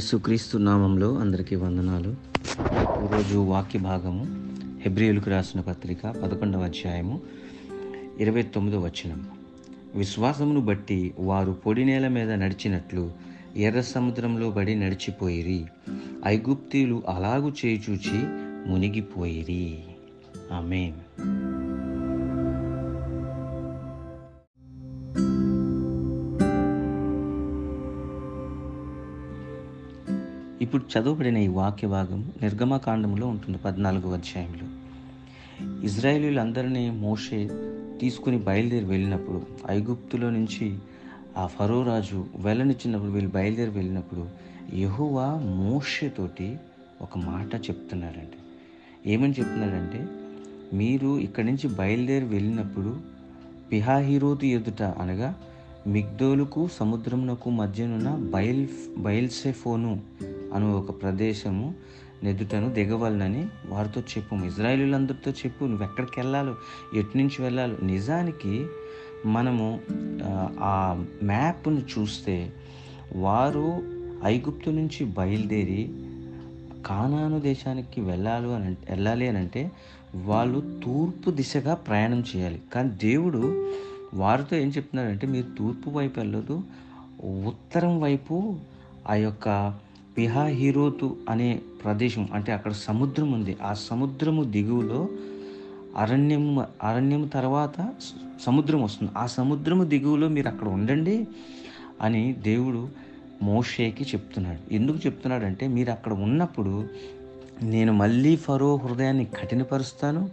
యేసుక్రీస్తు నామంలో అందరికీ వందనాలు. ఈరోజు వాక్య భాగము హెబ్రియులకు రాసిన పత్రిక పదకొండవ అధ్యాయము ఇరవై తొమ్మిదవ వచనం. విశ్వాసమును బట్టి వారు పొడి నేల మీద నడిచినట్లు ఎర్ర సముద్రంలో బడి నడిచిపోయిరి. ఐగుప్తీలు అలాగు చేయిచూచి మునిగిపోయిరి. ఆమె ఇప్పుడు చదవబడిన ఈ వాక్య భాగం నిర్గమకాండంలో ఉంటుంది పద్నాలుగో అధ్యాయంలో. ఇజ్రాయేలీలందరినీ మోషే తీసుకుని బయలుదేరి వెళ్ళినప్పుడు ఐగుప్తులో నుంచి ఆ ఫరో రాజు వెళ్ళనిచ్చినప్పుడు వీళ్ళు బయలుదేరి వెళ్ళినప్పుడు యహువా మోషేతోటి ఒక మాట చెప్తున్నాడండి ఏమని చెప్తున్నాడంటే మీరు ఇక్కడి నుంచి బయలుదేరి వెళ్ళినప్పుడు పిహాహీరోతు ఎదుట అనగా మిగ్దోలుకు సముద్రమునకు మధ్యనున్న బయల్ బయల్సెఫోను అను ఒక ప్రదేశము నెదుటను దిగవలనని వారితో చెప్పు. ఇజ్రాయిలీలందరితో చెప్పు నువ్వు ఎక్కడికి వెళ్ళాలో ఎటు నుంచి వెళ్ళాలో. నిజానికి మనము ఆ, మ్యాప్ను చూస్తే వారు ఐగుప్తు నుంచి బయలుదేరి కానాను దేశానికి వెళ్ళాలి అని వెళ్ళాలి అని అంటే వాళ్ళు తూర్పు దిశగా ప్రయాణం చేయాలి. కానీ దేవుడు వారితో ఏం చెప్తున్నారంటే మీరు తూర్పు వైపు వెళ్ళదు ఉత్తరం వైపు ఆ యొక్క పిహా హీరోతు అనే ప్రదేశం అంటే అక్కడ సముద్రం ఉంది. ఆ సముద్రము దిగువలో అరణ్యం అరణ్యం తర్వాత సముద్రం వస్తుంది. ఆ సముద్రము దిగువలో మీరు అక్కడ ఉండండి అని దేవుడు మోషేకి చెప్తున్నాడు. ఎందుకు చెప్తున్నాడంటే మీరు అక్కడ ఉన్నప్పుడు నేను మళ్ళీ ఫరో హృదయాన్ని కఠినపరుస్తాను.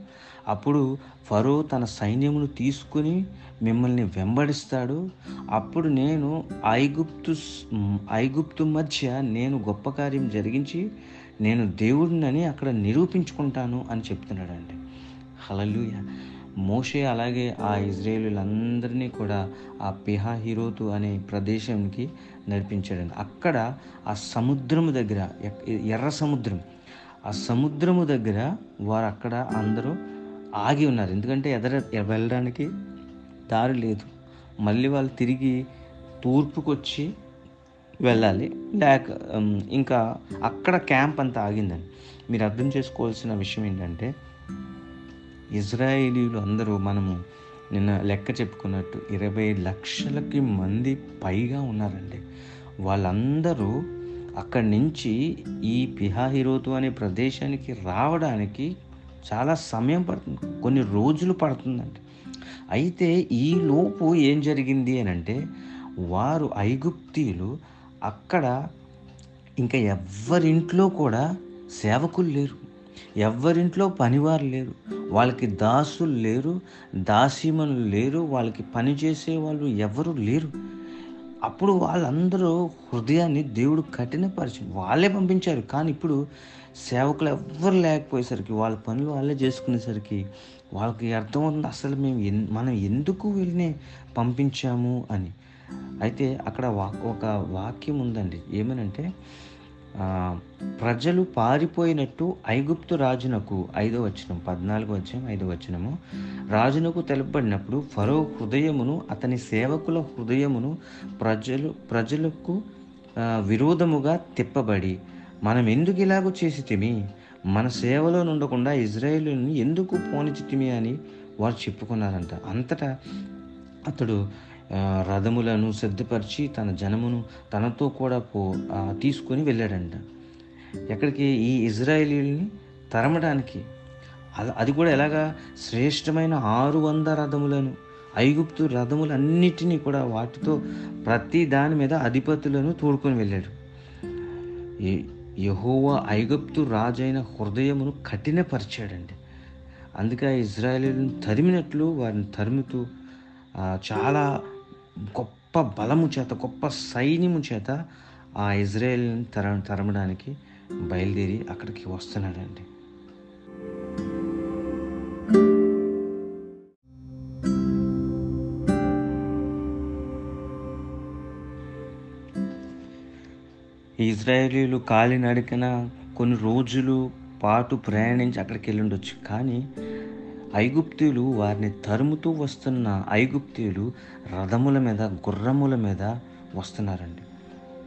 అప్పుడు ఫరో తన సైన్యమును తీసుకుని మిమ్మల్ని వెంబడిస్తాడు. అప్పుడు నేను ఐగుప్తు ఐగుప్తు మధ్య నేను గొప్ప కార్యం జరిగించి నేను దేవుడినని అక్కడ నిరూపించుకుంటాను అని చెప్తున్నాడండి. హలలుయ మోషే అలాగే ఆ ఇజ్రాయేలులందరినీ కూడా ఆ పిహా హీరోతు అనే ప్రదేశానికి నడిపించాడండి. అక్కడ ఆ సముద్రం దగ్గర ఎర్ర సముద్రం ఆ సముద్రము దగ్గర వారు అక్కడ అందరూ ఆగి ఉన్నారు. ఎందుకంటే ఎదర వెళ్ళడానికి దారి లేదు. మళ్ళీ వాళ్ళు తిరిగి తూర్పుకు వచ్చి వెళ్ళాలి. లేక ఇంకా అక్కడ క్యాంప్ అంతా ఆగిందండి మీరు అర్థం చేసుకోవాల్సిన విషయం ఏంటంటే ఇజ్రాయేలీలు అందరూ మనము నిన్న లెక్క చెప్పుకున్నట్టు ఇరవై లక్షలకి మంది పైగా ఉన్నారండి. వాళ్ళందరూ అక్కడి నుంచి ఈ పిహాహిరోతు అనే ప్రదేశానికి రావడానికి చాలా సమయం పడుతుంది. కొన్ని రోజులు పడుతుందండి అయితే ఈ లోపు ఏం జరిగింది అని అంటే వారు ఐగుప్తీయులు అక్కడ ఇంకా ఎవ్వరింట్లో కూడా సేవకులు లేరు. ఎవ్వరింట్లో పనివారు లేరు. వాళ్ళకి దాసులు లేరు దాసీమనులు లేరు వాళ్ళకి పని చేసే వాళ్ళు ఎవరు లేరు. అప్పుడు వాళ్ళందరూ హృదయాన్ని దేవుడు కఠినపరిచింది వాళ్ళే పంపించారు. కానీ ఇప్పుడు సేవకులు ఎవ్వరు లేకపోయేసరికి వాళ్ళ పనులు వాళ్ళే చేసుకునేసరికి వాళ్ళకి అర్థమవుతుంది అసలు మేము ఎన్ మనం ఎందుకు వీళ్ళని పంపించాము అని. అయితే అక్కడ వా- ఒక వాక్యం ఉందండి. ఏమనంటే ప్రజలు పారిపోయినట్టు ఐగుప్తు రాజునకు ఐదో వచనం పద్నాలుగు వచనం ఐదో వచనము. రాజునకు తెలుపబడినప్పుడు ఫరో హృదయమును అతని సేవకుల హృదయమును ప్రజలు ప్రజలకు విరోధముగా తిప్పబడి మనం ఎందుకు ఇలాగూ చేసి తిమి మన సేవలో ఉండకుండా ఇజ్రాయేలుని ఎందుకు పోనిచితిమి అని వారు చెప్పుకున్నారంట. అంతటా అతడు రథములను సిద్ధపరిచి తన జనమును తనతో కూడా పో తీసుకొని వెళ్ళాడంట. ఎక్కడికి? ఈ ఇజ్రాయేలీని తరమడానికి. అది కూడా ఎలాగా? శ్రేష్టమైన ఆరు వంద రథములను ఐగుప్తు రథములన్నిటినీ కూడా వాటితో ప్రతి దాని మీద అధిపతులను తోడుకొని వెళ్ళాడు. ఈ యహోవా ఐగుప్తు రాజైన హృదయమును కఠినపరిచాడండి అందుకే ఇజ్రాయేలీలను తరిమినట్లు వారిని తరుముతూ చాలా గొప్ప బలము చేత గొప్ప సైన్యము చేత ఆ ఇజ్రాయేల్ని తర తరమడానికి బయలుదేరి అక్కడికి వస్తున్నాడండి. ఇజ్రాయేలీలు కాలినడకన కొన్ని రోజులు పాటు ప్రయాణించి అక్కడికి వెళ్ళి ఉండొచ్చు కానీ ఐగుప్తీయులు వారిని తరుముతూ వస్తున్న ఐగుప్తీయులు రథముల మీద గుర్రముల మీద వస్తున్నారండి.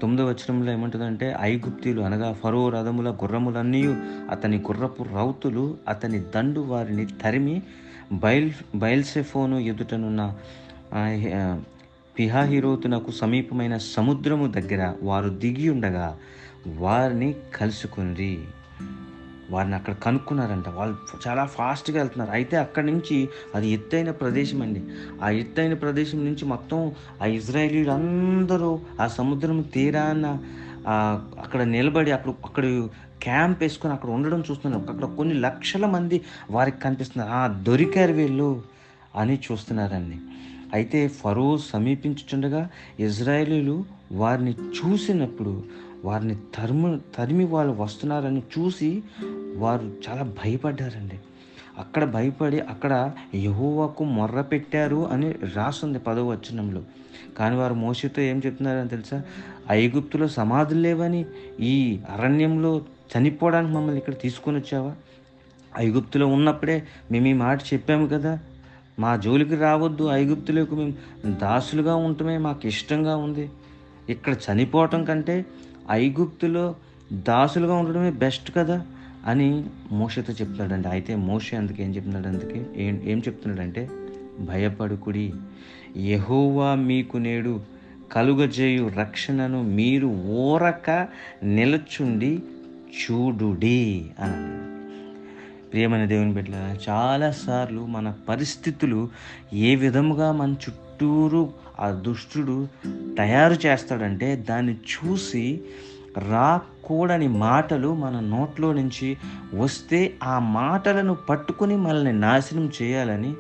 తొమ్మిదో వచనంలో ఏమంటుందంటే ఐగుప్తులు అనగా ఫరో రథముల గుర్రములన్నీ అతని గుర్రపు రౌతులు అతని దండు వారిని తరిమి బయల్ బయల్సెఫోను ఎదుటనున్న పిహాహిరోతునకు సమీపమైన సముద్రము దగ్గర వారు దిగి ఉండగా వారిని కలుసుకుంది. వారిని అక్కడ కనుక్కున్నారంట. వాళ్ళు చాలా ఫాస్ట్గా వెళ్తున్నారు. అయితే అక్కడి నుంచి అది ఎత్తైన ప్రదేశం అండి. ఆ ఎత్తైన ప్రదేశం నుంచి మొత్తం ఆ ఇజ్రాయేలీలు అందరూ ఆ సముద్రం తీరాన అక్కడ నిలబడి అక్కడ అక్కడ క్యాంప్ వేసుకొని అక్కడ ఉండడం చూస్తున్నారు. అక్కడ కొన్ని లక్షల మంది వారికి కనిపిస్తున్నారు. ఆ దొరికారు వీళ్ళు అని చూస్తున్నారండి. అయితే ఫరో సమీపించుచుండగా ఇజ్రాయేలీలు వారిని చూసినప్పుడు వారిని తరిమి తరిమి వాళ్ళు వస్తున్నారని చూసి వారు చాలా భయపడ్డారండి. అక్కడ భయపడి అక్కడ యహోవాకు మొర్ర పెట్టారు అని రాస్తుంది పదవ వచనంలో. కానీ వారు మోసతో ఏం చెప్తున్నారని తెలుసా? ఐగుప్తులో సమాధులు లేవని ఈ అరణ్యంలో చనిపోవడానికి మమ్మల్ని ఇక్కడ తీసుకొని వచ్చావా? ఐగుప్తులో ఉన్నప్పుడే మేము ఈ మాట చెప్పాము కదా. మా జోలికి రావద్దు ఐగుప్తులకు మేము దాసులుగా ఉండటమే మాకు ఇష్టంగా ఉంది. ఇక్కడ చనిపోవటం కంటే ఐగుప్తులో దాసులుగా ఉండడమే బెస్ట్ కదా అని మోషతో చెప్తాడండి అయితే మోషే అందుకే ఏం చెప్తున్నాడు అందుకే ఏం ఏం చెప్తున్నాడంటే భయపడుకుడి. యహోవా మీకు నేడు కలుగజేయు రక్షణను మీరు ఓరక నిలచుండి చూడుడి అని ప్రియమైన దేవుని బిడ్డ చాలాసార్లు మన పరిస్థితులు ఏ విధముగా మన చుట్టూ చుట్టూరు ఆ దుష్టుడు తయారు చేస్తాడంటే దాన్ని చూసి రాకూడని మాటలు మన నోట్లో నుంచి వస్తే ఆ మాటలను పట్టుకుని మనల్ని నాశనం చేయాలని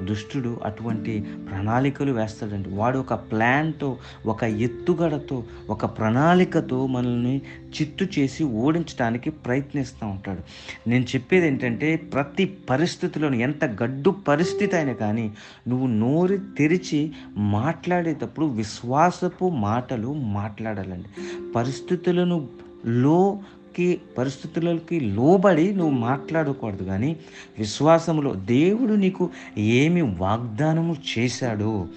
దుష్టుడు అటువంటి ప్రణాళికలు వేస్తాడండి. వాడు ఒక ప్లాన్తో ఒక ఎత్తుగడతో ఒక ప్రణాళికతో మనల్ని చిత్తు చేసి ఓడించడానికి ప్రయత్నిస్తూ ఉంటాడు. నేను చెప్పేది ఏంటంటే ప్రతి పరిస్థితిలోనూ ఎంత గడ్డు పరిస్థితి అయినా కానీ నువ్వు నోరు తెరిచి మాట్లాడేటప్పుడు విశ్వాసపు మాటలు మాట్లాడాలండి. పరిస్థితులను లో పరిస్థితులకి లోబడి నువ్వు మాట్లాడకూడదు కానీ విశ్వాసములో దేవుడు నీకు ఏమి వాగ్దానము చేశాడో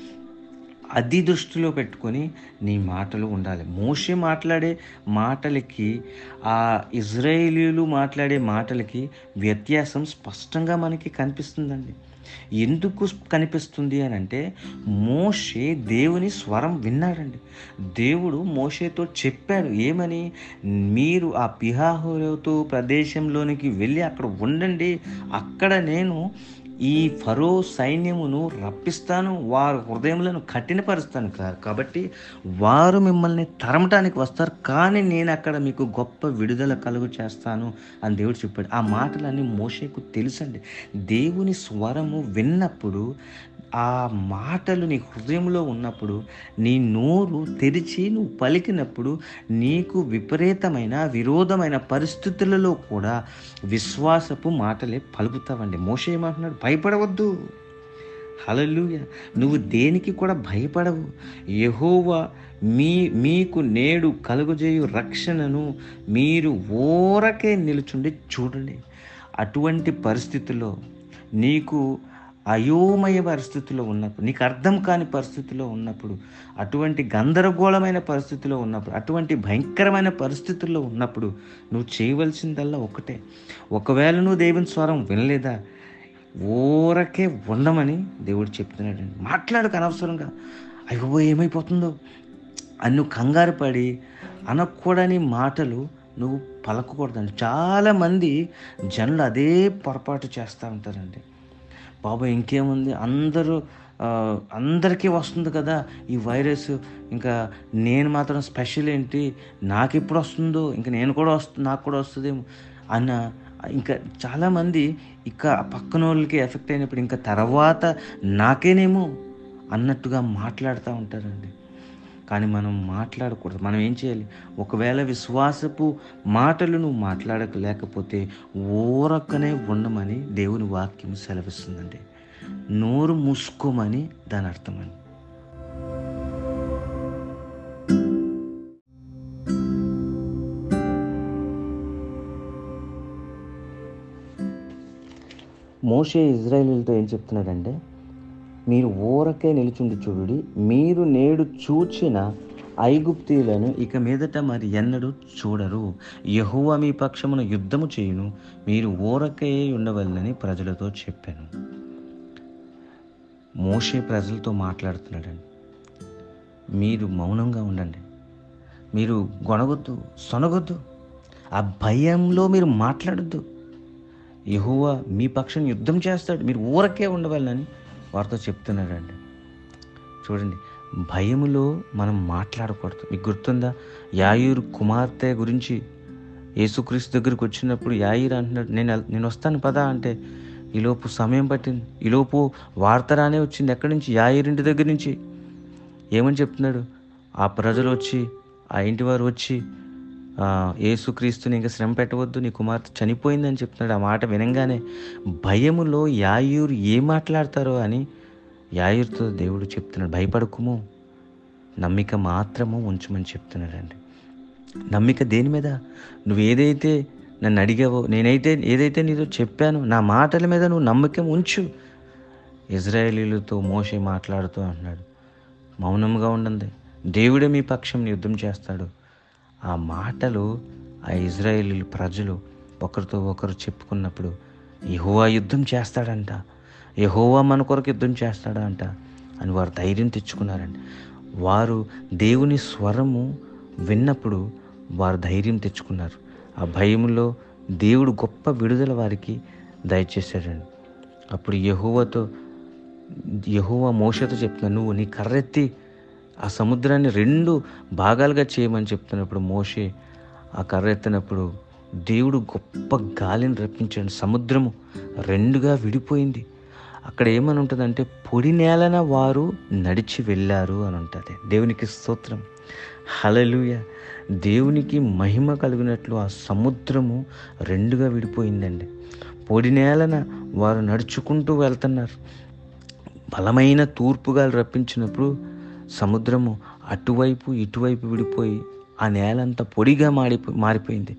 అది దృష్టిలో పెట్టుకొని నీ మాటలు ఉండాలి. మోషే మాట్లాడే మాటలకి ఆ ఇజ్రాయేలీలు మాట్లాడే మాటలకి వ్యత్యాసం స్పష్టంగా మనకి కనిపిస్తుందండి. ఎందుకు కనిపిస్తుంది అని అంటే మోషే దేవుని స్వరం విన్నాడండి. దేవుడు మోషేతో చెప్పాడు ఏమని? మీరు ఆ పిహాహోతో ప్రదేశంలోనికి వెళ్ళి అక్కడ ఉండండి. అక్కడ నేను ఈ ఫరో సైన్యమును రప్పిస్తాను వారి హృదయములను కఠినపరుస్తాను కాబట్టి వారు మిమ్మల్ని తరమటానికి వస్తారు కానీ నేను అక్కడ మీకు గొప్ప విడుదల కలుగు చేస్తాను అని దేవుడు చెప్పాడు. ఆ మాటలన్నీ మోషేకు తెలుసండి. దేవుని స్వరము విన్నప్పుడు ఆ మాటలు నీ హృదయంలో ఉన్నప్పుడు నీ నోరు తెరిచి నువ్వు పలికినప్పుడు నీకు విపరీతమైన విరోధమైన పరిస్థితులలో కూడా విశ్వాసపు మాటలే పలుకుతావండి. మోస ఏమంటున్నాడు? భయపడవద్దు. హలలుయ నువ్వు దేనికి కూడా భయపడవు. యహోవా మీ మీకు నేడు కలుగజేయు రక్షణను మీరు ఓరకే నిలుచుండి చూడండి. అటువంటి పరిస్థితుల్లో నీకు అయోమయ పరిస్థితిలో ఉన్నప్పుడు నీకు అర్థం కాని పరిస్థితిలో ఉన్నప్పుడు అటువంటి గందరగోళమైన పరిస్థితిలో ఉన్నప్పుడు అటువంటి భయంకరమైన పరిస్థితుల్లో ఉన్నప్పుడు నువ్వు చేయవలసిందల్లా ఒకటే ఒకవేళ నువ్వు దేవుని స్వరం వినలేదా? ఊరకే ఉండమని దేవుడు చెప్తున్నాడండి మాట్లాడక అనవసరంగా. అయ్యో ఏమైపోతుందో? అన్ను నువ్వు కంగారు పడి అనకూడని మాటలు నువ్వు పలకకూడదండి. చాలామంది జనులు అదే పొరపాటు చేస్తూ ఉంటారండి. బాబా ఇంకేముంది? అందరూ అందరికీ వస్తుంది కదా ఈ వైరస్. ఇంకా నేను మాత్రం స్పెషల్ ఏంటి? నాకు ఎప్పుడు వస్తుందో ఇంకా నేను కూడా వస్తు నాకు కూడా వస్తుందేమో అన్న ఇంకా చాలామంది ఇంకా పక్కన వాళ్ళకి ఎఫెక్ట్ అయినప్పుడు ఇంకా తర్వాత నాకేనేమో అన్నట్టుగా మాట్లాడుతూ ఉంటారండి. కానీ మనం మాట్లాడకూడదు. మనం ఏం చేయాలి? ఒకవేళ విశ్వాసపు మాటలు నువ్వు మాట్లాడక లేకపోతే ఊరక్కనే ఉండమని దేవుని వాక్యం సెలవిస్తుందండి. నోరు మూసుకోమని దాని అర్థమని మోషే ఇజ్రాయేలీలతో ఏం చెప్తున్నాడంటే మీరు ఊరకే నిలుచుండి చూడుడి. మీరు నేడు చూచిన ఐగుప్తీలను ఇక మీదట మరి ఎన్నడూ చూడరు. యహువ మీ పక్షమున యుద్ధము చేయును. మీరు ఊరకే ఉండవలనని ప్రజలతో చెప్పాను. మోషే ప్రజలతో మాట్లాడుతున్నాడండి. మీరు మౌనంగా ఉండండి. మీరు గొనగొద్దు సొనగొద్దు. ఆ భయంలో మీరు మాట్లాడద్దు. యహువ మీ పక్షం యుద్ధం చేస్తాడు. మీరు ఊరకే ఉండవాలని వారితో చెప్తున్నాడండి. చూడండి భయములో మనం మాట్లాడకూడదు. మీకు గుర్తుందా? యాయూరు కుమార్తె గురించి యేసుక్రీస్తు దగ్గరికి వచ్చినప్పుడు యాయిర్ అంటున్నాడు నేను నేను వస్తాను పదా అంటే ఈలోపు సమయం పట్టింది. ఈలోపు వార్త రానే వచ్చింది. ఎక్కడి నుంచి? యాయిరింటి దగ్గర నుంచి. ఏమని చెప్తున్నాడు? ఆ ప్రజలు వచ్చి ఆ ఇంటి వారు వచ్చి ఏసుక్రీస్తుని ఇంకా శ్రమ పెట్టవద్దు నీ కుమార్తె చనిపోయిందని చెప్తున్నాడు. ఆ మాట వినంగానే భయములో యాయూరు ఏం మాట్లాడతారో అని యాయూరుతో దేవుడు చెప్తున్నాడు. భయపడకుము నమ్మిక మాత్రము ఉంచమని చెప్తున్నాడండి. నమ్మిక దేని మీద? నువ్వు ఏదైతే నన్ను అడిగావో నేనైతే ఏదైతే నీతో చెప్పానో నా మాటల మీద నువ్వు నమ్మకం ఉంచు. ఇజ్రాయేలీలతో మోసే మాట్లాడుతూ అంటున్నాడు. మౌనంగా ఉండండి. దేవుడే మీ పక్షం యుద్ధం చేస్తాడు. ఆ మాటలు ఆ ఇజ్రాయేలీ ప్రజలు ఒకరితో ఒకరు చెప్పుకున్నప్పుడు యహోవా యుద్ధం చేస్తాడంట. యహోవా మన కొరకు యుద్ధం చేస్తాడా అంట అని వారు ధైర్యం తెచ్చుకున్నారండి వారు దేవుని స్వరము విన్నప్పుడు వారు ధైర్యం తెచ్చుకున్నారు. ఆ భయంలో దేవుడు గొప్ప విడుదల వారికి దయచేశాడండి అప్పుడు యహోవతో యహోవా మోసతో చెప్తున్నాను నువ్వు నీ కర్రెత్తి ఆ సముద్రాన్ని రెండు భాగాలుగా చేయమని చెప్తున్నప్పుడు మోషే ఆ కర్ర ఎత్తినప్పుడు దేవుడు గొప్ప గాలిని రప్పించాడు. సముద్రము రెండుగా విడిపోయింది. అక్కడ ఏమని ఉంటుందంటే పొడి నేలన వారు నడిచి వెళ్ళారు అని ఉంటుంది. దేవునికి స్తోత్రం. హలలుయ దేవునికి మహిమ కలిగినట్లు ఆ సముద్రము రెండుగా విడిపోయిందండి. పొడి నేలన వారు నడుచుకుంటూ వెళ్తున్నారు. బలమైన తూర్పుగాలు రప్పించినప్పుడు సముద్రము అటువైపు ఇటువైపు విడిపోయి ఆ నేలంతా పొడిగా మాడిపో మారిపోయింది.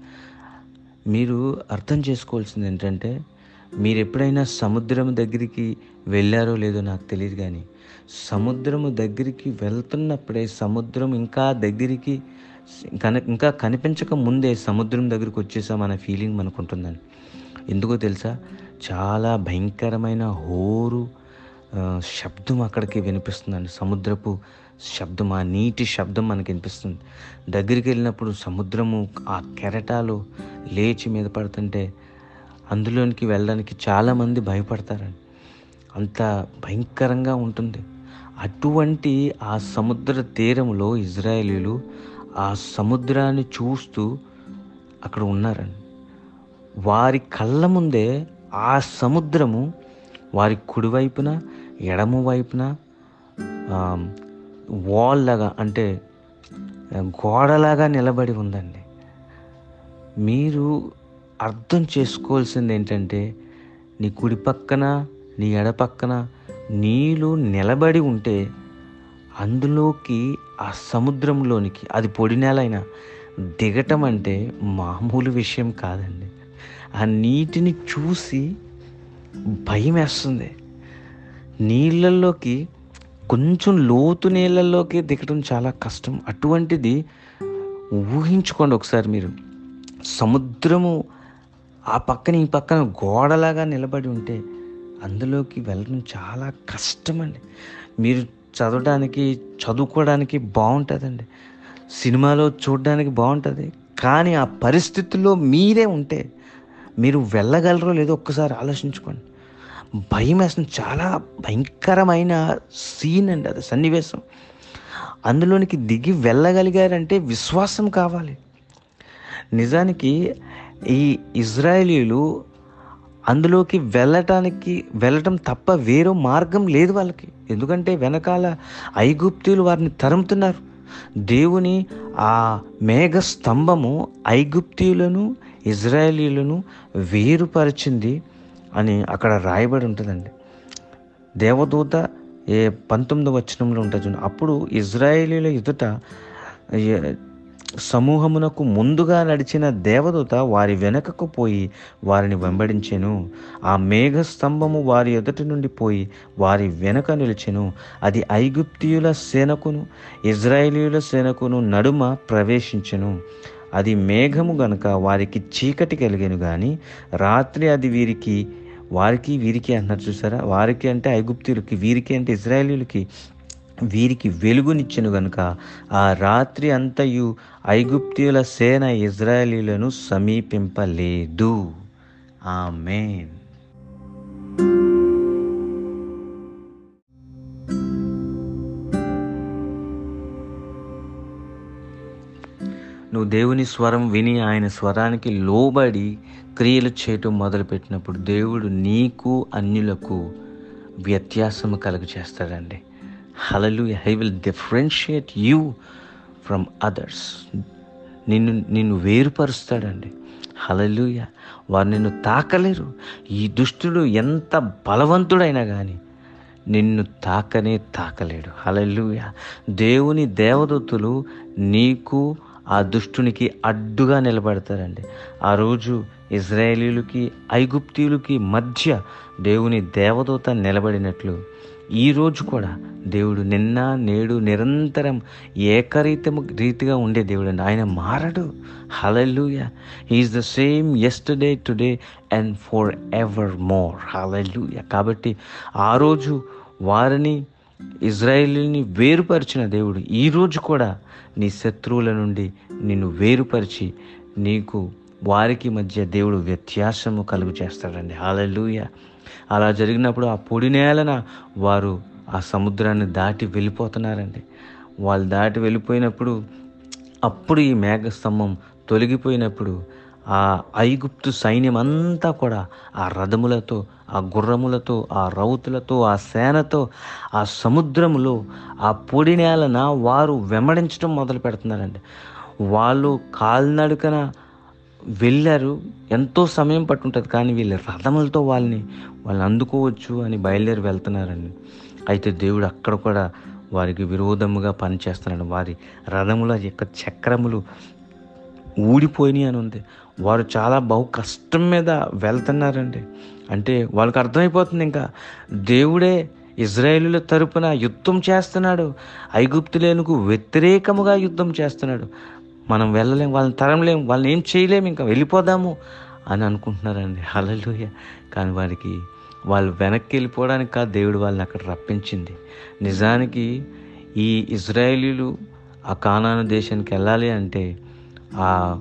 మీరు అర్థం చేసుకోవాల్సింది ఏంటంటే మీరు ఎప్పుడైనా సముద్రం దగ్గరికి వెళ్ళారో లేదో నాకు తెలియదు కానీ సముద్రము దగ్గరికి వెళ్తున్నప్పుడే సముద్రం ఇంకా దగ్గరికి కన ఇంకా కనిపించక ముందే సముద్రం దగ్గరికి వచ్చేసాం అనే ఫీలింగ్ మనకు ఉంటుందని ఎందుకో తెలుసా? చాలా భయంకరమైన హోరు శబ్దం అక్కడికి వినిపిస్తుందండి. సముద్రపు శబ్దం ఆ నీటి శబ్దం మనకి వినిపిస్తుంది. దగ్గరికి వెళ్ళినప్పుడు సముద్రము ఆ కెరటాలు లేచి మీద పడుతుంటే అందులోనికి వెళ్ళడానికి చాలామంది భయపడతారండి. అంత భయంకరంగా ఉంటుంది. అటువంటి ఆ సముద్ర తీరంలో ఇజ్రాయేలీలు ఆ సముద్రాన్ని చూస్తూ అక్కడ ఉన్నారండి. వారి కళ్ళ ముందే ఆ సముద్రము వారి కుడివైపున ఎడమ వైపున వాల్ లాగా అంటే గోడలాగా నిలబడి ఉందండి. మీరు అర్థం చేసుకోవాల్సింది ఏంటంటే నీ కుడి పక్కన నీ ఎడపక్కన నీళ్ళు నిలబడి ఉంటే అందులోకి ఆ సముద్రంలోనికి అది పొడి నేలైనా దిగటం అంటే మామూలు విషయం కాదండి. ఆ నీటిని చూసి భయం వేస్తుంది నీళ్ళల్లోకి కొంచెం లోతు నీళ్ళల్లోకి దిగటం చాలా కష్టం. అటువంటిది ఊహించుకోండి ఒకసారి మీరు. సముద్రము ఆ పక్కన ఈ పక్కన గోడలాగా నిలబడి ఉంటే అందులోకి వెళ్ళడం చాలా కష్టమండి. మీరు చదవడానికి చదువుకోవడానికి బాగుంటుందండి. సినిమాలో చూడడానికి బాగుంటుంది. కానీ ఆ పరిస్థితుల్లో మీరే ఉంటే మీరు వెళ్ళగలరో లేదో ఒక్కసారి ఆలోచించుకోండి. భయం వేసిన చాలా భయంకరమైన సీన్ అండి అది సన్నివేశం. అందులోనికి దిగి వెళ్ళగలిగారంటే విశ్వాసం కావాలి. నిజానికి ఈ ఇజ్రాయేలీలు అందులోకి వెళ్ళటానికి వెళ్ళటం తప్ప వేరే మార్గం లేదు వాళ్ళకి. ఎందుకంటే వెనకాల ఐగుప్తులు వారిని తరుముతున్నారు. దేవుని ఆ మేఘ స్తంభము ఐగుప్తీయులను ఇజ్రాయేలీలను వేరుపరిచింది అని అక్కడ రాయబడి ఉంటుందండి. దేవదూత ఏ పంతొమ్మిది వచనంలో ఉంటుంది చూడండి. అప్పుడు ఇజ్రాయేలీల ఎదుట సమూహమునకు ముందుగా నడిచిన దేవదూత వారి వెనకకు పోయి వారిని వెంబడించెను. ఆ మేఘ స్తంభము వారి ఎదుటి నుండి పోయి వారి వెనక నిలిచెను. అది ఐగుప్తియుల సేనకును ఇజ్రాయేలీయుల సేనకును నడుమ ప్రవేశించెను. అది మేఘము గనుక వారికి చీకటి కలిగెను కానీ రాత్రి అది వీరికి వారికి వీరికి అంటున్నారు చూసారా? వారికి అంటే ఐగుప్తులకి వీరికి అంటే ఇజ్రాయేలీలకి వీరికి వెలుగునిచ్చెను గనుక ఆ రాత్రి అంతయు ఐగుప్తుల సేన ఇజ్రాయేలీలను సమీపింపలేదు. ఆమేన్. నువ్వు దేవుని స్వరం విని ఆయన స్వరానికి లోబడి క్రియలు చేయటం మొదలుపెట్టినప్పుడు దేవుడు నీకు అన్యులకు వ్యత్యాసము కలుగు చేస్తాడండి హలలు I will differentiate you from others నిన్ను నిన్ను వేరుపరుస్తాడండి. హలలుయ వారు నిన్ను తాకలేరు. ఈ దుష్టుడు ఎంత బలవంతుడైనా కానీ నిన్ను తాకనే తాకలేడు. హలలుయ దేవుని దేవదూతులు నీకు ఆ దుష్టునికి అడ్డుగా నిలబడతారండి. ఆ రోజు ఇజ్రాయేలీలకి ఐగుప్తీయులకి మధ్య దేవుని దేవదూత నిలబడినట్లు ఈరోజు కూడా దేవుడు నిన్న నేడు నిరంతరం ఏకరీతము రీతిగా ఉండే దేవుడు అండి ఆయన మారడు. Hallelujah is the same yesterday today and for ever more hallelujah కాబట్టి ఆ రోజు వారిని ఇజ్రాయిల్ని వేరుపరిచిన దేవుడు ఈరోజు కూడా నీ శత్రువుల నుండి నిన్ను వేరుపరిచి నీకు వారికి మధ్య దేవుడు వ్యత్యాసము కలుగు చేస్తాడండి. హాలూయ అలా జరిగినప్పుడు ఆ పొడి నేలన వారు ఆ సముద్రాన్ని దాటి వెళ్ళిపోతున్నారండి. వాళ్ళు దాటి వెళ్ళిపోయినప్పుడు అప్పుడు ఈ మేఘస్తంభం తొలగిపోయినప్పుడు ఆ ఐగుప్తు సైన్యం అంతా కూడా ఆ రథములతో ఆ గుర్రములతో ఆ రౌతులతో ఆ సేనతో ఆ సముద్రములో ఆ పొడి నేలన వారు వెంబడించడం మొదలు పెడుతున్నారండి. వాళ్ళు కాలినడకన వెళ్ళారు. ఎంతో సమయం పట్టుంటుంది కానీ వీళ్ళ రథములతో వాళ్ళని వాళ్ళని అందుకోవచ్చు అని బయలుదేరి వెళ్తున్నారండి. అయితే దేవుడు అక్కడ కూడా వారికి విరోధముగా పనిచేస్తున్నాడు. వారి రథముల యొక్క చక్రములు ఊడిపోయినాయి అని ఉంది. వారు చాలా బహు కష్టం మీద వెళ్తున్నారండి. అంటే వాళ్ళకి అర్థమైపోతుంది ఇంకా. దేవుడే ఇజ్రాయేలుల తరపున యుద్ధం చేస్తున్నాడు. ఐగుప్తులేనుకు వ్యతిరేకముగా యుద్ధం చేస్తున్నాడు. మనం వెళ్ళలేం వాళ్ళని తరంలేం వాళ్ళని ఏం చేయలేము ఇంకా వెళ్ళిపోదాము అని అనుకుంటున్నారండి. హలలుయ కానీ వారికి వాళ్ళు వెనక్కి వెళ్ళిపోవడానికి కాదు దేవుడు వాళ్ళని అక్కడ రప్పించింది. నిజానికి ఈ ఇజ్రాయేలీలు ఆ కానాను దేశానికి వెళ్ళాలి అంటే ఆ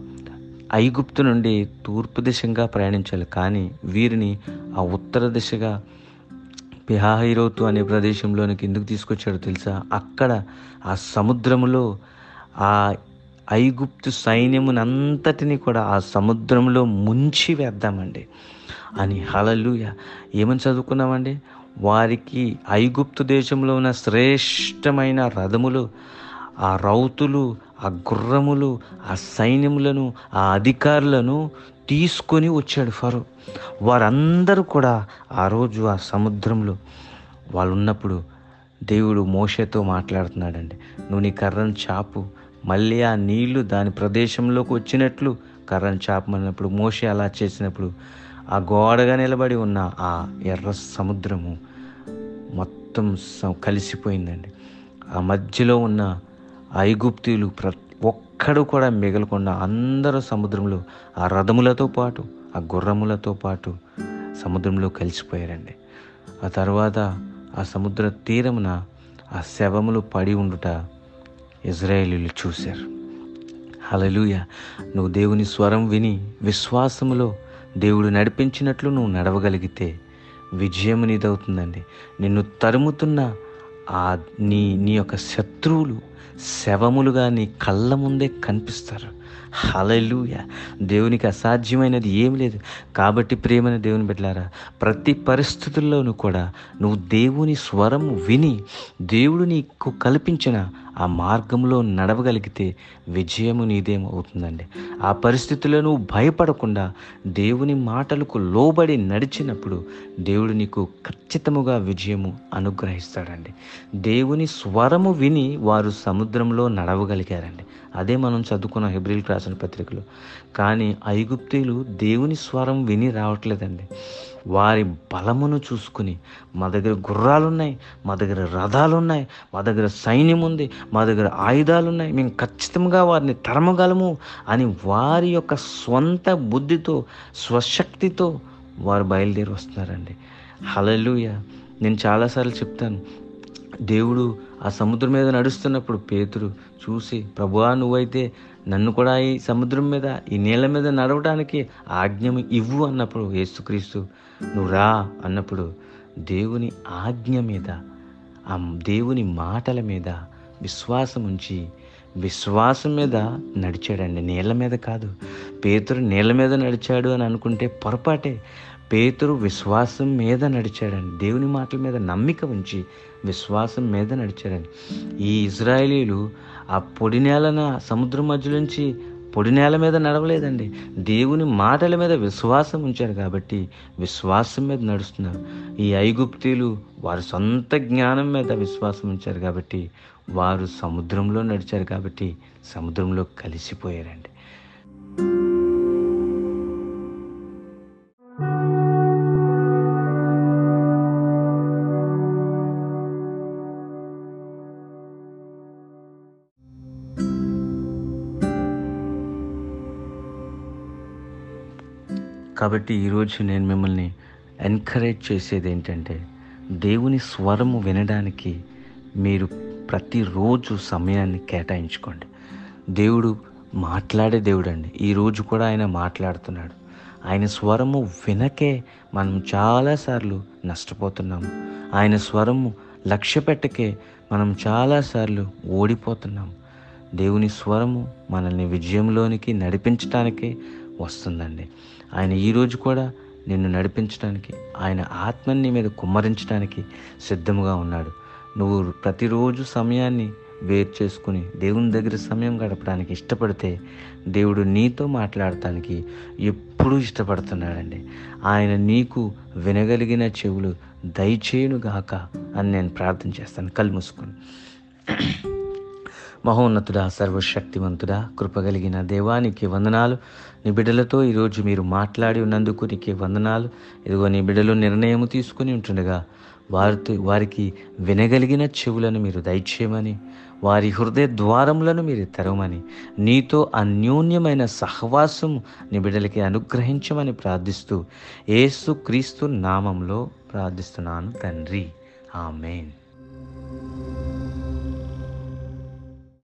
ఐగుప్తు నుండి తూర్పు దిశగా ప్రయాణించాలి. కానీ వీరిని ఆ ఉత్తర దిశగా పిహాహైరోతు అనే ప్రదేశంలోనికి ఎందుకు తీసుకొచ్చాడో తెలుసా? అక్కడ ఆ సముద్రములో ఆ ఐగుప్తు సైన్యమునంతటిని కూడా ఆ సముద్రంలో ముంచి వేద్దామండి. అని హలలుయ ఏమని చదువుకున్నామండి? వారికి ఐగుప్తు దేశంలో ఉన్న శ్రేష్టమైన రథములు ఆ రౌతులు ఆ గుర్రములు ఆ సైన్యములను ఆ అధికారులను తీసుకొని వచ్చాడు ఫరో. వారందరూ కూడా ఆ రోజు ఆ సముద్రంలో వాళ్ళు ఉన్నప్పుడు దేవుడు మోషతో మాట్లాడుతున్నాడండి నువ్వు నీ కర్రను చాపు మళ్ళీ ఆ నీళ్ళు దాని ప్రదేశంలోకి వచ్చినట్లు కర్రను చాపమన్నప్పుడు మోష అలా చేసినప్పుడు ఆ గోడగా నిలబడి ఉన్న ఆ ఎర్ర సముద్రము మొత్తం స- కలిసిపోయిందండి. ఆ మధ్యలో ఉన్న ఐగుప్తీయులు ప్ర ఒక్కడు కూడా మిగలకుండా అందరూ సముద్రంలో ఆ రథములతో పాటు ఆ గుర్రములతో పాటు సముద్రంలో కలిసిపోయారండి. ఆ తర్వాత ఆ సముద్ర తీరమున ఆ శవములు పడి ఉండుట ఇజ్రాయేలీలు చూశారు. హలలుయ నువ్వు దేవుని స్వరం విని విశ్వాసములో దేవుడు నడిపించినట్లు నువ్వు నడవగలిగితే విజయం నీదవుతుందండి. నిన్ను తరుముతున్న ఆ నీ నీ యొక్క శత్రువులు శవములుగా నీ కళ్ళ ముందే కనిపిస్తారు. హలలుయ దేవునికి అసాధ్యమైనది ఏమి లేదు. కాబట్టి ప్రేమని దేవుని బిడ్డలారా ప్రతి పరిస్థితుల్లోనూ కూడా నువ్వు దేవుని స్వరం విని దేవుడు నీకు కల్పించిన ఆ మార్గంలో నడవగలిగితే విజయము నీదేం అవుతుందండి. ఆ పరిస్థితుల్లో నువ్వు భయపడకుండా దేవుని మాటలకు లోబడి నడిచినప్పుడు దేవుడు నీకు ఖచ్చితముగా విజయము అనుగ్రహిస్తాడండి. దేవుని స్వరము విని వారు సముద్రంలో నడవగలిగారండి. అదే మనం చదువుకున్న హెబ్రిల్ రాసిన పత్రికలో. కానీ ఐగుప్తీయులు దేవుని స్వరం విని రావట్లేదండి. వారి బలమును చూసుకుని మా దగ్గర గుర్రాలు ఉన్నాయి మా దగ్గర రథాలు ఉన్నాయి మా దగ్గర సైన్యం ఉంది మా దగ్గర ఆయుధాలు ఉన్నాయి మేము ఖచ్చితంగా వారిని తరమగలము అని వారి యొక్క స్వంత బుద్ధితో స్వశక్తితో వారు బయలుదేరి వస్తున్నారండి. హలలుయ నేను చాలాసార్లు చెప్తాను. దేవుడు ఆ సముద్రం మీద నడుస్తున్నప్పుడు పేతురు చూసి ప్రభువా నువ్వైతే నన్ను కూడా ఈ సముద్రం మీద ఈ నీళ్ళ మీద నడవడానికి ఆజ్ఞము ఇవ్వు అన్నప్పుడు యేసుక్రీస్తు నువ్వు రా అన్నప్పుడు దేవుని ఆజ్ఞ మీద ఆ దేవుని మాటల మీద విశ్వాసం ఉంచి విశ్వాసం మీద నడిచాడండి. నీళ్ళ మీద కాదు. పేతురు నీళ్ళ మీద నడిచాడు అని అనుకుంటే పొరపాటే. పేతురు విశ్వాసం మీద నడిచాడండి. దేవుని మాటల మీద నమ్మిక ఉంచి విశ్వాసం మీద నడిచాడండి. ఈ ఇజ్రాయేలీలు ఆ పొడి నేలన సముద్రం మధ్య నుంచి పొడి నేల మీద నడవలేదండి. దేవుని మాటల మీద విశ్వాసం ఉంచారు కాబట్టి విశ్వాసం మీద నడుస్తున్నారు. ఈ ఐగుప్తీలు వారి సొంత జ్ఞానం మీద విశ్వాసం ఉంచారు కాబట్టి వారు సముద్రంలో నడిచారు కాబట్టి సముద్రంలో కలిసిపోయారండి. కాబట్టి ఈరోజు నేను మిమ్మల్ని ఎంకరేజ్ చేసేది ఏంటంటే దేవుని స్వరము వినడానికి మీరు ప్రతిరోజు సమయాన్ని కేటాయించుకోండి. దేవుడు మాట్లాడే దేవుడు అండి ఈరోజు కూడా ఆయన మాట్లాడుతున్నాడు. ఆయన స్వరము వినకే మనం చాలాసార్లు నష్టపోతున్నాము. ఆయన స్వరము లక్ష్య పెట్టకే మనం చాలాసార్లు ఓడిపోతున్నాము. దేవుని స్వరము మనల్ని విజయంలోనికి నడిపించటానికే వస్తుందండి. ఆయన ఈరోజు కూడా నిన్ను నడిపించడానికి ఆయన ఆత్మని నీ మీద కుమ్మరించడానికి సిద్ధంగా ఉన్నాడు. నువ్వు ప్రతిరోజు సమయాన్ని వేరు చేసుకుని దేవుని దగ్గర సమయం గడపడానికి ఇష్టపడితే దేవుడు నీతో మాట్లాడటానికి ఎప్పుడూ ఇష్టపడుతున్నాడండి. ఆయన నీకు వినగలిగిన చెవులు దయచేయునుగాక అని నేను ప్రార్థన చేస్తాను. కళ్ళు మూసుకొని. మహోన్నతుడా సర్వశక్తివంతుడా కృపగలిగిన దేవానికి వందనాలు. నీ బిడ్డలతో ఈరోజు మీరు మాట్లాడి ఉన్నందుకు నీకే వందనాలు. ఇదిగో నీ బిడ్డలు నిర్ణయం తీసుకుని ఉంటుండగా వారితో వారికి వినగలిగిన చెవులను మీరు దయచేయమని వారి హృదయ ద్వారములను మీరు తెరవమని నీతో అన్యోన్యమైన సహవాసం నీ బిడ్డలకి అనుగ్రహించమని ప్రార్థిస్తూ ఏసు క్రీస్తు నామంలో ప్రార్థిస్తున్నాను తండ్రి. ఆమెన్.